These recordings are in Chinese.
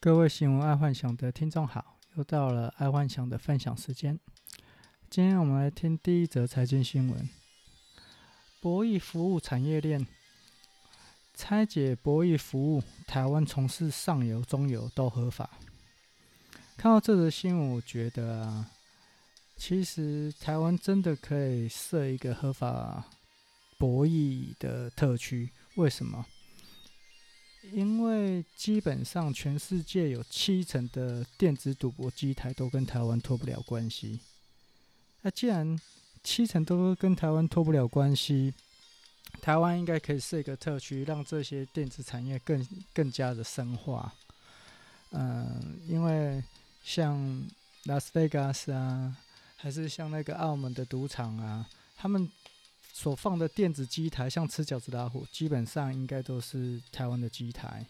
各位新闻爱幻想的听众好，又到了爱幻想的分享时间。今天我们来听第一则财经新闻：博弈服务产业链拆解博弈服务，台湾从事上游、中游都合法。看到这则新闻，我觉得啊，其实台湾真的可以设一个合法博弈的特区。为什么？因为基本上全世界有七成的电子赌博机台都跟台湾脱不了关系。那既然七成都跟台湾脱不了关系，台湾应该可以设一个特区，让这些电子产业更更加的深化。嗯，因为像拉斯维加斯啊，还是像那个澳门的赌场啊，他们。所放的电子机台，像吃饺子打火，基本上应该都是台湾的机台。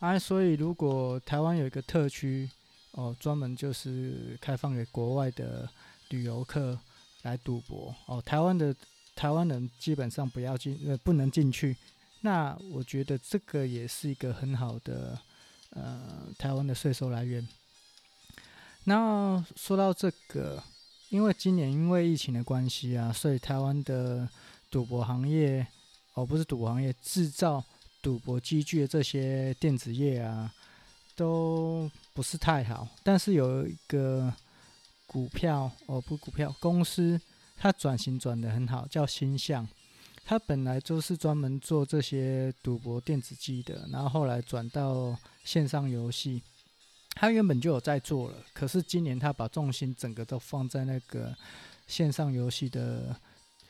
啊，所以如果台湾有一个特区，哦，专门就是开放给国外的旅游客来赌博，哦，台湾的台湾人基本上不要进，呃，不能进去。那我觉得这个也是一个很好的，呃，台湾的税收来源。那说到这个。因为今年因为疫情的关系啊，所以台湾的赌博行业，哦，不是赌博行业，制造赌博机具的这些电子业啊，都不是太好。但是有一个股票，哦，不，股票公司，它转型转得很好，叫鈊象。它本来就是专门做这些赌博电子机的，然后后来转到线上游戏。他原本就有在做了，可是今年他把重心整个都放在那个线上游戏的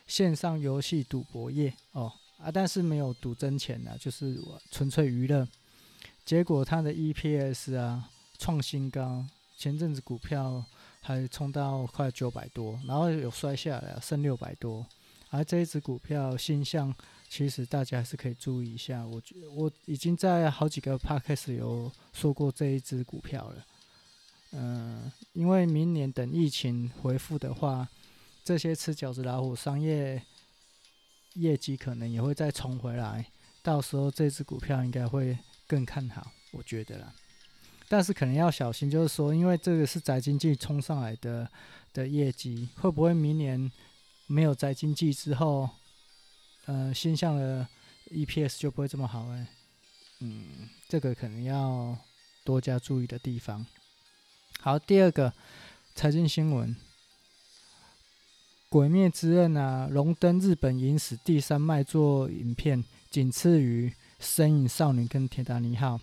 线上游戏赌博业哦啊，但是没有赌真钱的，就是纯粹娱乐。结果他的 EPS 啊创新高，前阵子股票还冲到快九百多，然后有摔下来，剩六百多。而这一只股票鈊象。其实大家还是可以注意一下，我觉我已经在好几个 podcast 有说过这一只股票了。嗯、因为明年等疫情恢复的话，这些吃饺子老虎商业业绩可能也会再冲回来，到时候这只股票应该会更看好，我觉得啦。但是可能要小心，就是说，因为这个是宅经济冲上来的的业绩，会不会明年没有宅经济之后？呃，鈊象的 EPS 就不会这么好哎，嗯，这个可能要多加注意的地方。好，第二个财经新闻，《鬼灭之刃》啊，荣登日本影史第三卖座影片，仅次于《身影少女》跟《铁达尼号》。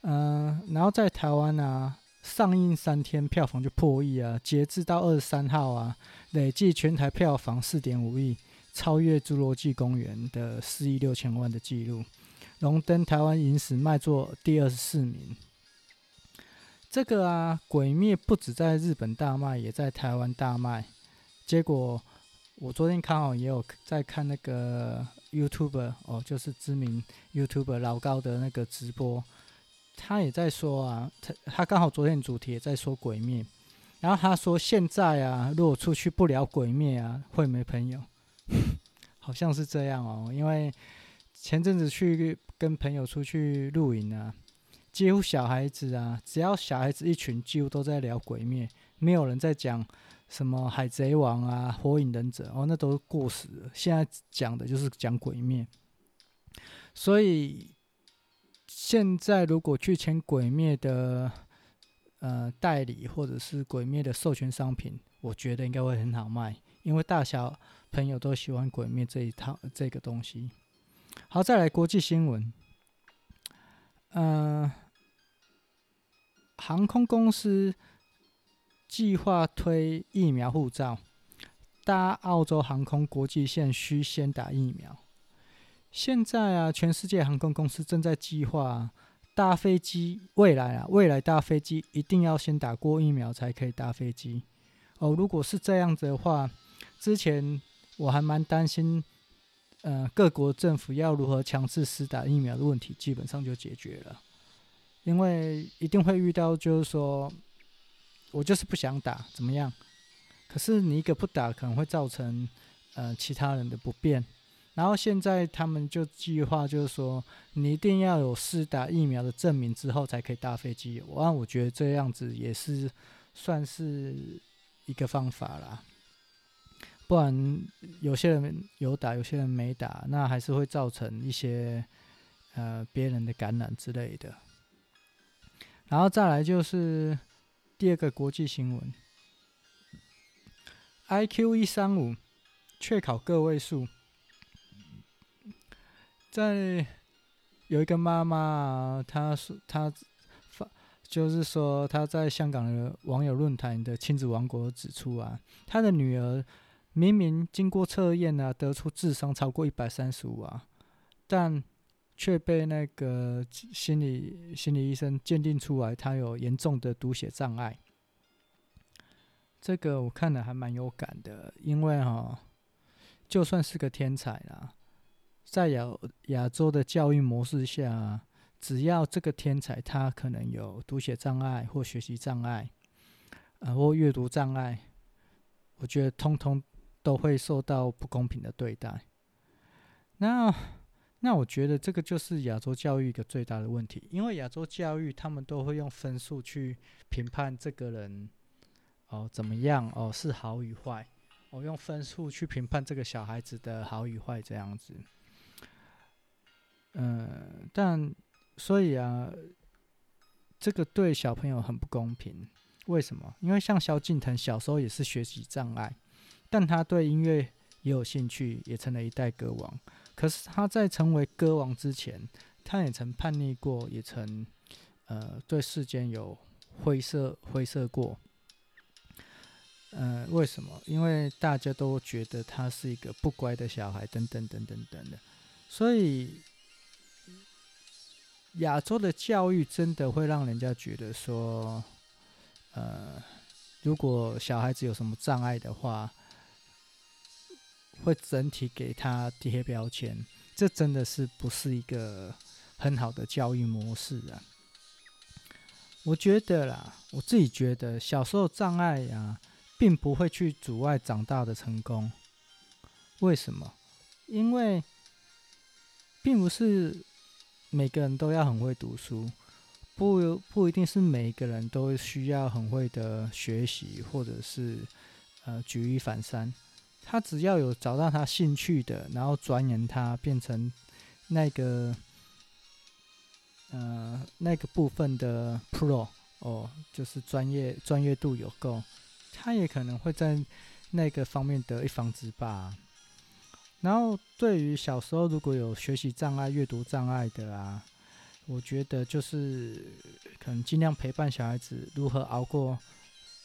嗯，然后在台湾啊，上映三天票房就破亿啊，截至到二十三号啊，累计全台票房四点五亿。超越《侏罗纪公园》的四亿六千万的记录，荣登台湾影史卖座第二十四名。这个啊，《鬼灭》不止在日本大卖，也在台湾大卖。结果我昨天刚好也有在看那个 YouTube 哦，就是知名 YouTube 老高的那个直播，他也在说啊，他他刚好昨天主题也在说《鬼灭》，然后他说现在啊，如果出去不聊《鬼灭》啊，会没朋友。好像是这样哦，因为前阵子去跟朋友出去露营啊，几乎小孩子啊，只要小孩子一群，几乎都在聊鬼灭，没有人在讲什么海贼王啊、火影忍者哦，那都过时了。现在讲的就是讲鬼灭，所以现在如果去签鬼灭的呃代理或者是鬼灭的授权商品，我觉得应该会很好卖，因为大小。朋友都喜欢《鬼灭》这一套这个东西。好，再来国际新闻。呃，航空公司计划推疫苗护照，搭澳洲航空国际线需先打疫苗。现在啊，全世界航空公司正在计划搭飞机，未来啊，未来搭飞机一定要先打过疫苗才可以搭飞机。哦，如果是这样子的话，之前。我还蛮担心，呃，各国政府要如何强制施打疫苗的问题，基本上就解决了，因为一定会遇到，就是说，我就是不想打，怎么样？可是你一个不打，可能会造成呃其他人的不便，然后现在他们就计划，就是说你一定要有施打疫苗的证明之后才可以搭飞机。我我觉得这样子也是算是一个方法啦。不然有些人有打，有些人没打，那还是会造成一些呃别人的感染之类的。然后再来就是第二个国际新闻，IQ 一三五，却考个位数。在有一个妈妈，她说她，就是说他在香港的网友论坛的亲子王国指出啊，他的女儿明明经过测验啊，得出智商超过一百三十五啊，但却被那个心理心理医生鉴定出来，他有严重的读写障碍。这个我看了还蛮有感的，因为哈、就算是个天才啦，在亚亚洲的教育模式下，只要这个天才他可能有读写障碍或学习障碍，呃，或阅读障碍，我觉得通通都会受到不公平的对待。那。那我觉得这个就是亚洲教育一个最大的问题，因为亚洲教育他们都会用分数去评判这个人哦怎么样哦是好与坏，哦用分数去评判这个小孩子的好与坏这样子。嗯、但所以啊，这个对小朋友很不公平。为什么？因为像萧敬腾小时候也是学习障碍，但他对音乐也有兴趣，也成了一代歌王。可是他在成为歌王之前，他也曾叛逆过，也曾呃对世间有灰色灰色过。呃，为什么？因为大家都觉得他是一个不乖的小孩，等等等等等的。所以亚洲的教育真的会让人家觉得说，呃，如果小孩子有什么障碍的话。会整体给他贴标签，这真的是不是一个很好的教育模式啊？我觉得啦，我自己觉得小时候障碍啊，并不会去阻碍长大的成功。为什么？因为并不是每个人都要很会读书，不不一定是每个人都需要很会的学习，或者是呃举一反三。他只要有找到他兴趣的，然后钻研他，变成那个呃那个部分的 pro 哦，就是专业专业度有够，他也可能会在那个方面得一方之霸。然后对于小时候如果有学习障碍、阅读障碍的啊，我觉得就是可能尽量陪伴小孩子如何熬过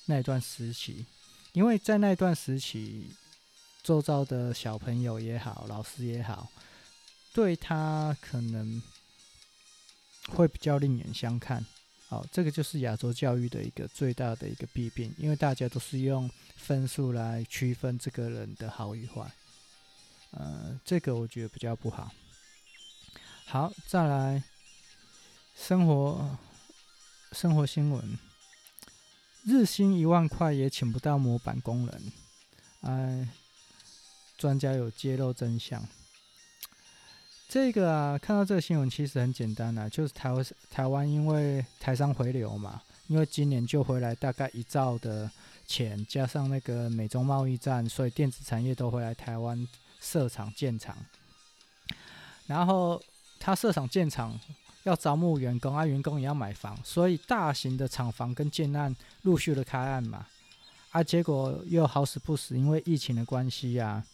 那段时期，因为在那段时期。周遭的小朋友也好，老师也好，对他可能会比较另眼相看。好，这个就是亚洲教育的一个最大的一个弊病，因为大家都是用分数来区分这个人的好与坏。呃，这个我觉得比较不好。好，再来生活生活新闻，日薪一万块也请不到模板工人，哎。专家有揭露真相，这个啊，看到这个新闻其实很简单啊，就是台湾台湾因为台商回流嘛，因为今年就回来大概一兆的钱，加上那个美中贸易战，所以电子产业都回来台湾设厂建厂。然后他设厂建厂要招募员工啊，员工也要买房，所以大型的厂房跟建案陆续的开案嘛，啊，结果又好死不死，因为疫情的关系啊。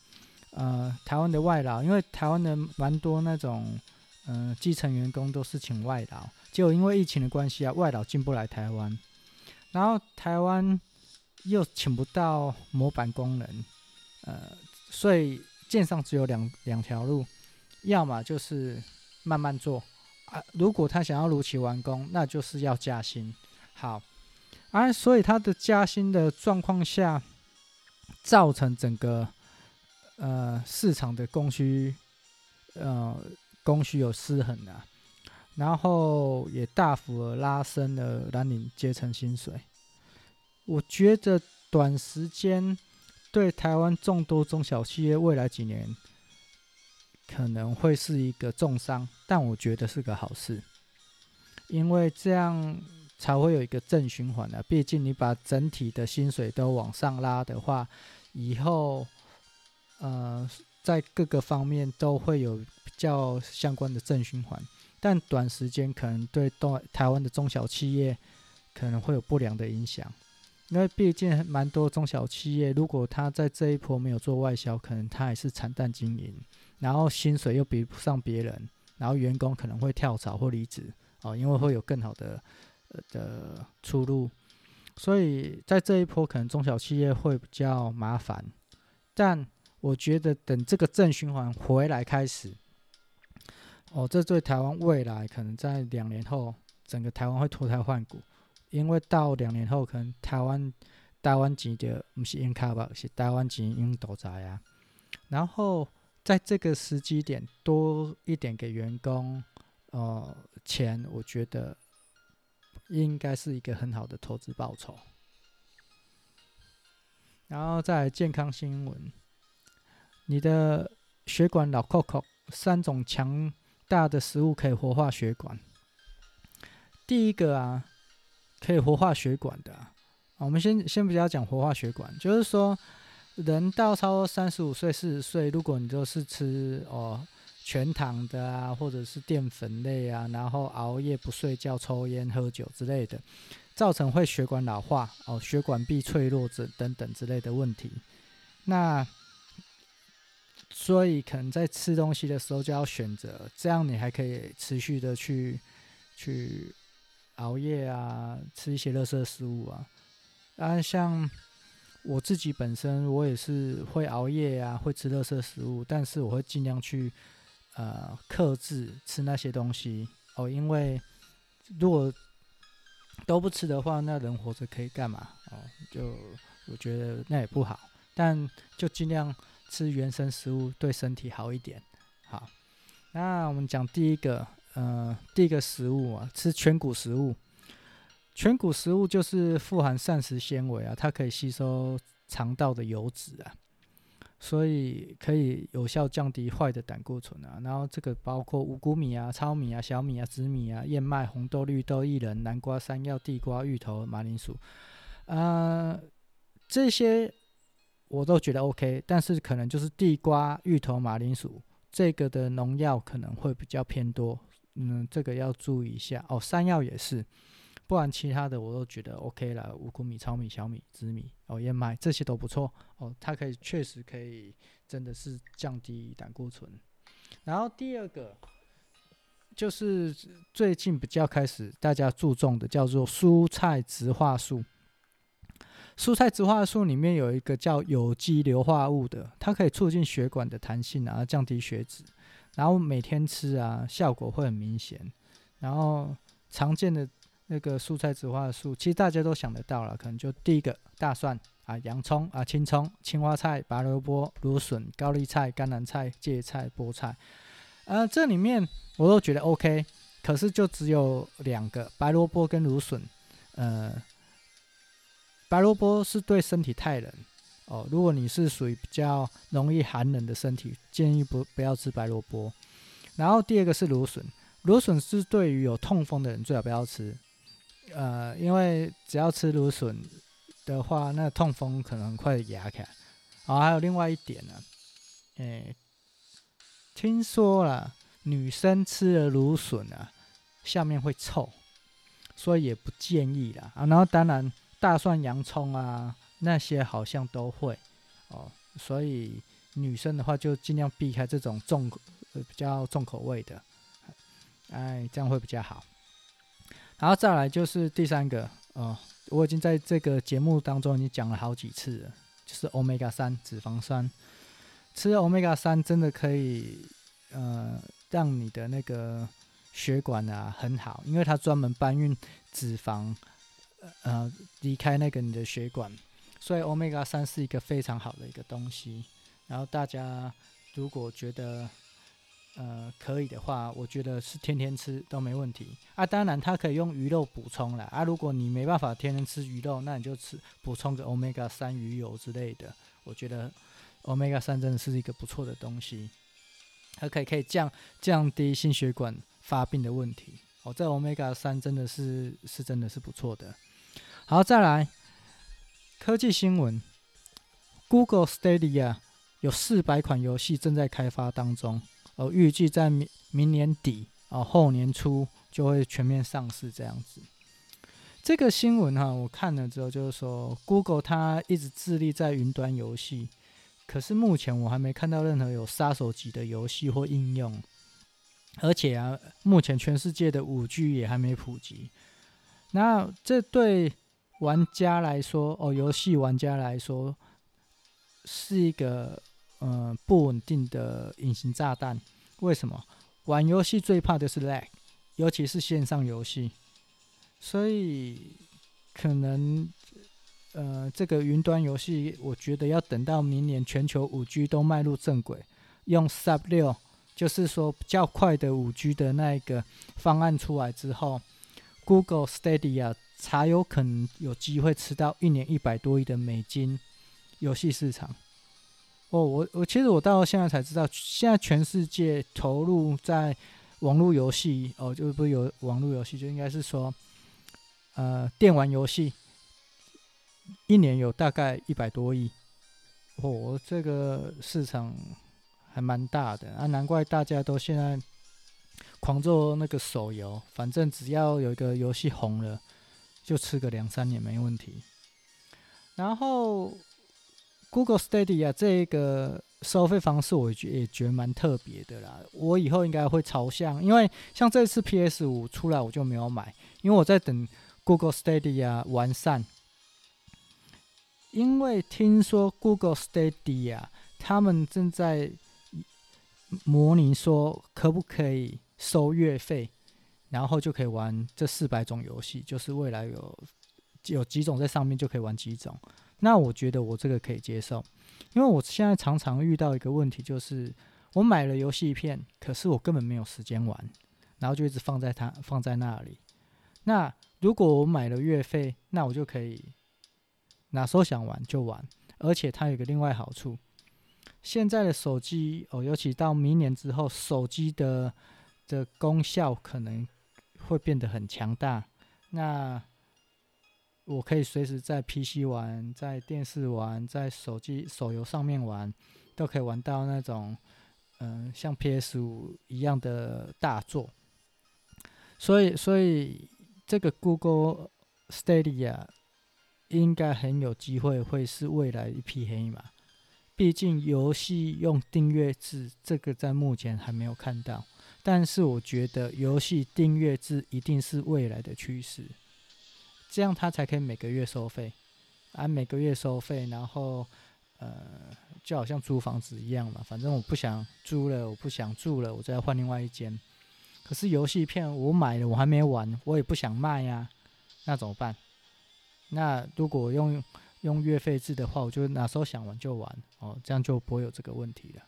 呃，台湾的外劳，因为台湾的蛮多那种，呃，基层员工都是请外劳，结果因为疫情的关系啊，外劳进不来台湾，然后台湾又请不到模板工人，呃，所以线上只有两两条路，要么就是慢慢做啊，如果他想要如期完工，那就是要加薪。好，啊，所以他的加薪的状况下，造成整个。呃，市场的供需，呃，供需有失衡啊，然后也大幅拉升了蓝领阶层薪水。我觉得短时间对台湾众多中小企业未来几年可能会是一个重伤，但我觉得是个好事，因为这样才会有一个正循环的。毕竟你把整体的薪水都往上拉的话，以后呃在各个方面都会有比较相关的正循环。但短时间可能对东台湾的中小企业可能会有不良的影响，因为毕竟蛮多中小企业，如果他在这一波没有做外销，可能他还是惨淡经营。然后薪水又比不上别人，然后员工可能会跳槽或离职哦，因为会有更好的呃的出路，所以在这一波可能中小企业会比较麻烦，但我觉得等这个正循环回来开始，哦，这对台湾未来可能在两年后，整个台湾会脱胎换骨，因为到两年后可能台湾台湾钱就不是用卡吧，是台湾钱用赌债啊，然后。在这个时机点多一点给员工，呃，钱，我觉得应该是一个很好的投资报酬。然后再健康新闻，你的血管老扣扣，三种强大的食物可以活化血管。第一个啊，可以活化血管的，啊，我们先先不要讲活化血管，就是说。人到超过三十五岁、四十岁，如果你都是吃哦全糖的啊，或者是淀粉类啊，然后熬夜不睡觉、抽烟喝酒之类的，造成会血管老化哦，血管壁脆弱者等等之类的问题。那所以可能在吃东西的时候就要选择，这样你还可以持续的去去熬夜啊，吃一些垃圾食物啊，啊像。我自己本身我也是会熬夜啊，会吃垃圾食物，但是我会尽量去呃克制吃那些东西哦，因为如果都不吃的话，那人活着可以干嘛哦？就我觉得那也不好，但就尽量吃原生食物，对身体好一点。好，那我们讲第一个，呃，第一个食物啊，吃全谷食物。全谷食物就是富含膳食纤维啊，它可以吸收肠道的油脂啊，所以可以有效降低坏的胆固醇啊。然后这个包括五谷米啊、糙米啊、小米啊、紫米啊、燕麦、红豆、绿豆、薏仁、南瓜、山药、地瓜、芋头、马铃薯，呃，这些我都觉得 OK，但是可能就是地瓜、芋头、马铃薯这个的农药可能会比较偏多，嗯，这个要注意一下哦。山药也是。不然其他的我都觉得 OK 了，五谷米、糙米、小米、紫米哦、燕麦这些都不错哦，它可以确实可以真的是降低胆固醇。然后第二个就是最近比较开始大家注重的叫做蔬菜植化素。蔬菜植化素里面有一个叫有机硫化物的，它可以促进血管的弹性啊，降低血脂。然后每天吃啊，效果会很明显。然后常见的。那个蔬菜植化素，其实大家都想得到了，可能就第一个大蒜啊、洋葱啊、青葱、青花菜、白萝卜、芦笋、高丽菜、甘蓝菜、芥菜、菠菜，呃，这里面我都觉得 OK，可是就只有两个，白萝卜跟芦笋，呃，白萝卜是对身体太冷哦，如果你是属于比较容易寒冷的身体，建议不不要吃白萝卜。然后第二个是芦笋，芦笋是对于有痛风的人最好不要吃。呃，因为只要吃芦笋的话，那痛风可能很快压开。好，还有另外一点呢，诶，听说了女生吃了芦笋啊，下面会臭，所以也不建议啦。啊，然后当然大蒜、洋葱啊那些好像都会哦，所以女生的话就尽量避开这种重呃比较重口味的，哎，这样会比较好。然后再来就是第三个，哦，我已经在这个节目当中已经讲了好几次了，就是 Omega 三脂肪酸。吃 Omega 三真的可以，呃，让你的那个血管啊很好，因为它专门搬运脂肪，呃，离开那个你的血管，所以 Omega 三是一个非常好的一个东西。然后大家如果觉得，呃，可以的话，我觉得是天天吃都没问题啊。当然，它可以用鱼肉补充了啊。如果你没办法天天吃鱼肉，那你就吃补充个 Omega 三鱼油之类的。我觉得 Omega 三真的是一个不错的东西。还可以可以降降低心血管发病的问题。哦，这 Omega 三真的是是真的是不错的。好，再来科技新闻，Google Stadia 有四百款游戏正在开发当中，呃，预计在明明年底啊、后年初就会全面上市这样子。这个新闻哈，我看了之后就是说，Google 它一直致力在云端游戏，可是目前我还没看到任何有杀手级的游戏或应用。而且啊，目前全世界的五 G 也还没普及，那这对玩家来说，哦，游戏玩家来说，是一个呃不稳定的隐形炸弹。为什么？玩游戏最怕的是 lag，尤其是线上游戏，所以可能呃这个云端游戏，我觉得要等到明年全球五 G 都迈入正轨，用 Sub 六。就是说，较快的五 G 的那一个方案出来之后，Google Stadia 才有可能有机会吃到一年一百多亿的美金游戏市场。哦，我我其实我到现在才知道，现在全世界投入在网络游戏哦，就不是有网络游戏，就应该是说，呃，电玩游戏一年有大概一百多亿。哦，这个市场。还蛮大的啊，难怪大家都现在狂做那个手游，反正只要有一个游戏红了，就吃个两三年没问题。然后 Google Stadia 这个收费方式，我觉也觉得蛮特别的啦。我以后应该会朝向，因为像这次 PS 五出来，我就没有买，因为我在等 Google Stadia 完善。因为听说 Google Stadia 他们正在模拟说可不可以收月费，然后就可以玩这四百种游戏，就是未来有有几种在上面就可以玩几种。那我觉得我这个可以接受，因为我现在常常遇到一个问题，就是我买了游戏片，可是我根本没有时间玩，然后就一直放在它放在那里。那如果我买了月费，那我就可以哪时候想玩就玩，而且它有个另外好处。现在的手机哦，尤其到明年之后，手机的的功效可能会变得很强大。那我可以随时在 PC 玩，在电视玩，在手机手游上面玩，都可以玩到那种嗯、像 PS 五一样的大作。所以，所以这个 Google Stadia 应该很有机会会是未来一匹黑马。毕竟游戏用订阅制，这个在目前还没有看到。但是我觉得游戏订阅制一定是未来的趋势，这样它才可以每个月收费，按每个月收费，然后呃，就好像租房子一样嘛。反正我不想租了，我不想住了，我再换另外一间。可是游戏片我买了，我还没玩，我也不想卖呀，那怎么办？那如果用用月费制的话，我就哪时候想玩就玩哦，这样就不会有这个问题了。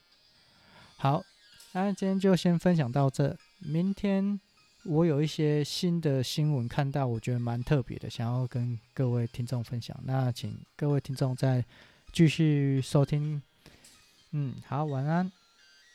好，那今天就先分享到这。明天我有一些新的新闻看到，我觉得蛮特别的，想要跟各位听众分享。那请各位听众再继续收听。嗯，好，晚安。